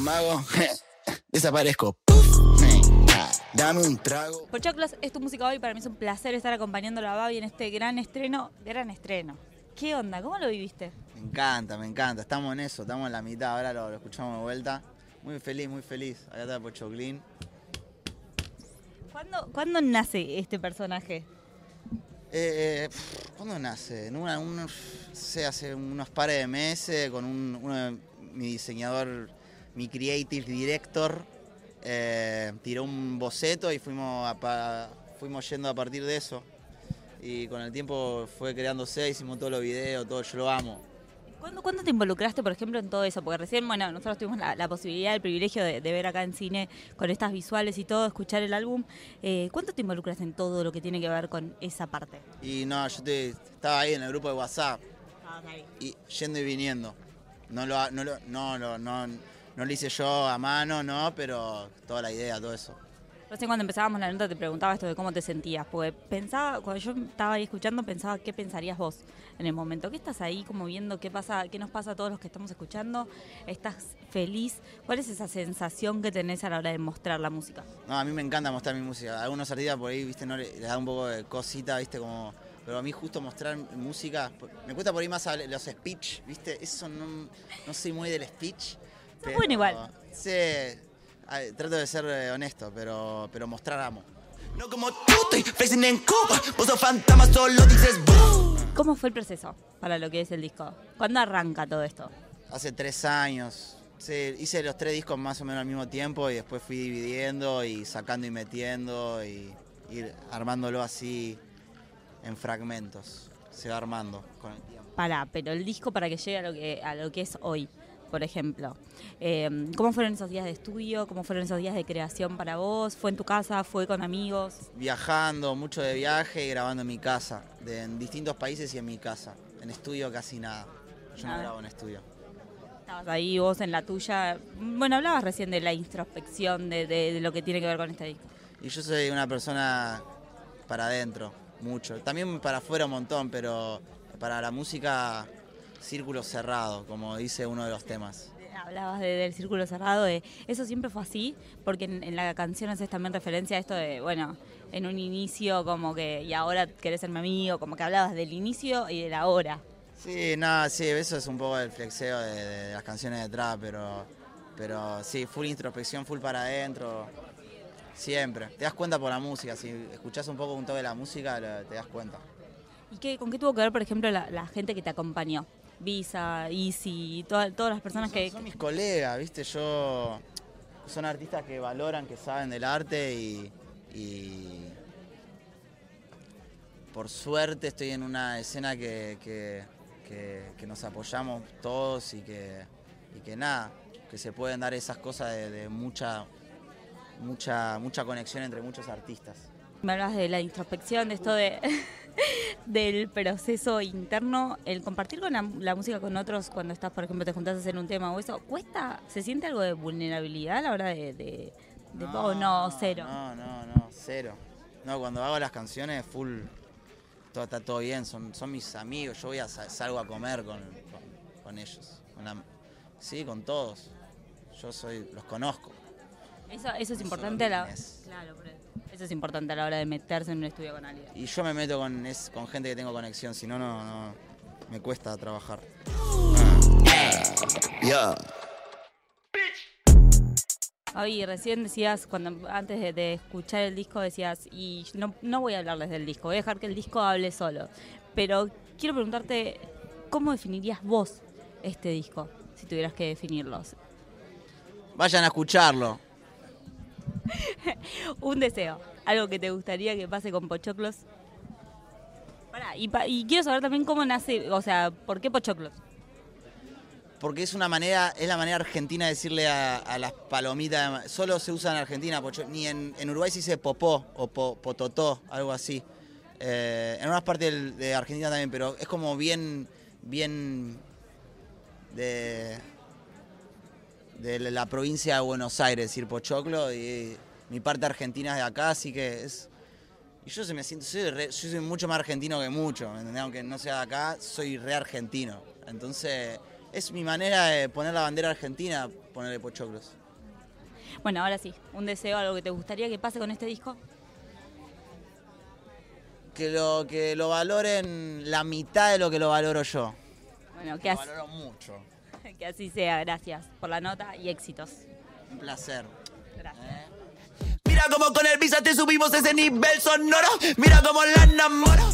un mago, desaparezco. Dame un trago. Pochoclos es tu música hoy. Para mí es un placer estar acompañando a Babi en este gran estreno. Gran estreno. ¿Qué onda? ¿Cómo lo viviste? Me encanta, me encanta. Estamos en eso, estamos en la mitad. Ahora lo, lo escuchamos de vuelta. Muy feliz, muy feliz. Acá está Pochoclín. ¿Cuándo, ¿Cuándo nace este personaje? Eh, pff, ¿Cuándo nace? En una, sé, hace unos pares de meses con un, uno de mi diseñador, mi creative director, eh, tiró un boceto y fuimos, a pa- fuimos yendo a partir de eso. Y con el tiempo fue creándose, hicimos todos los videos, todo, yo lo amo. ¿Cuándo, ¿Cuándo te involucraste, por ejemplo, en todo eso? Porque recién, bueno, nosotros tuvimos la, la posibilidad, el privilegio de, de ver acá en cine con estas visuales y todo, escuchar el álbum. Eh, ¿Cuánto te involucraste en todo lo que tiene que ver con esa parte? Y no, yo te- estaba ahí en el grupo de WhatsApp, y yendo y viniendo. No lo, no, lo, no, lo- no, no lo hice yo a mano, no, pero toda la idea, todo eso. Recién cuando empezábamos la nota te preguntaba esto de cómo te sentías, porque pensaba, cuando yo estaba ahí escuchando, pensaba qué pensarías vos en el momento. ¿Qué estás ahí como viendo qué pasa, qué nos pasa a todos los que estamos escuchando? ¿Estás feliz? ¿Cuál es esa sensación que tenés a la hora de mostrar la música? No, a mí me encanta mostrar mi música. A algunos artistas por ahí, viste, no le, les da un poco de cosita, viste, como. Pero a mí justo mostrar música, me cuesta por ahí más los speech, viste, eso no, no soy muy del speech. Pero- bueno igual. Sí, trato de ser eh, honesto, pero, pero mostrar amo. No como tú, estoy flexing en Cuba. Vos sos fantasma, solo dices boo. ¿Cómo fue el proceso para lo que es el disco? ¿Cuándo arranca todo esto? Hace tres años. Sí, hice los tres discos más o menos al mismo tiempo y después fui dividiendo y sacando y metiendo y ir armándolo así en fragmentos. Se va armando con el tiempo. Para, pero el disco para que llegue a lo que, a lo que es hoy, por ejemplo. Eh, ¿Cómo fueron esos días de estudio? ¿Cómo fueron esos días de creación para vos? ¿Fue en tu casa? ¿Fue con amigos? Viajando, mucho de viaje y grabando en mi casa, de, en distintos países y en mi casa. En estudio casi nada. Yo Nada. no grabo en estudio. Estabas ahí vos en la tuya. Bueno, hablabas recién de la introspección, de, de- de lo que tiene que ver con este disco. Y yo soy una persona para adentro, mucho. También para afuera un montón, pero para la música, círculo cerrado, como dice uno de los temas. Hablabas de- del círculo cerrado, de eso siempre fue así, porque en, en la canción haces también referencia a esto de, bueno, en un inicio como que, y ahora querés ser mi amigo, como que hablabas del inicio y de la hora. Sí, nada, sí, eso es un poco el flexeo de, de las canciones de trap, pero, pero sí, full introspección, full para adentro, siempre. Te das cuenta por la música, si escuchás un poco un toque de la música, te das cuenta. ¿Y qué, con qué tuvo que ver, por ejemplo, la, la gente que te acompañó? Visa, Easy, toda- todas las personas que... Son mis colegas, viste, yo... Son artistas que valoran, que saben del arte y... y por suerte estoy en una escena que, que- que- que nos apoyamos todos y que, y que nada, que se pueden dar esas cosas de, de mucha, mucha, mucha conexión entre muchos artistas. Me hablas de la introspección, de esto de del proceso interno, el compartir con la, la música con otros cuando estás, por ejemplo, te juntás a hacer un tema o eso, ¿cuesta? ¿Se siente algo de vulnerabilidad a la hora de... de, de- o no, cero? No, no, no, cero. No, cuando hago las canciones, full, todo, está todo bien, son, son mis amigos, yo voy a sa- salgo a comer con, con, con ellos. con la- sí, con todos. Yo soy, los conozco. Eso, eso es No importante la... Claro, pero eso es importante a la hora de meterse en un estudio con alguien. Y yo me meto con, es, con gente que tengo conexión, si no, no, no, me cuesta trabajar. Yeah. Oye, recién decías, cuando antes de, de escuchar el disco, decías, y no, no voy a hablarles del disco, voy a dejar que el disco hable solo. Pero quiero preguntarte, ¿cómo definirías vos este disco, si tuvieras que definirlos? Vayan a escucharlo. Un deseo, algo que te gustaría que pase con Pochoclos. Y, quiero saber también cómo nace, o sea, ¿por qué Pochoclos? Porque es una manera, es la manera argentina de decirle a, las palomitas, solo se usa en Argentina, pocho- ni en, en Uruguay se dice popó o po- pototó, algo así. Eh, en unas partes del- de Argentina también, pero es como bien, bien de, de la provincia de Buenos Aires, decir pochoclo, y mi parte argentina es de acá, así que es... Y yo se me siento, soy re- yo soy mucho más argentino que mucho, ¿me entendés? Aunque no sea de acá, soy re argentino. Entonces, es mi manera de poner la bandera argentina, ponerle pochoclos. Bueno, ahora sí, un deseo, algo que te gustaría que pase con este disco. Que lo, que lo valoren la mitad de lo que lo valoro yo. Bueno, que, Lo valoro mucho. que así sea. Gracias por la nota y éxitos. Un placer. Gracias. Mira como con el visa te subimos ese nivel sonoro. Mira como la enamoro.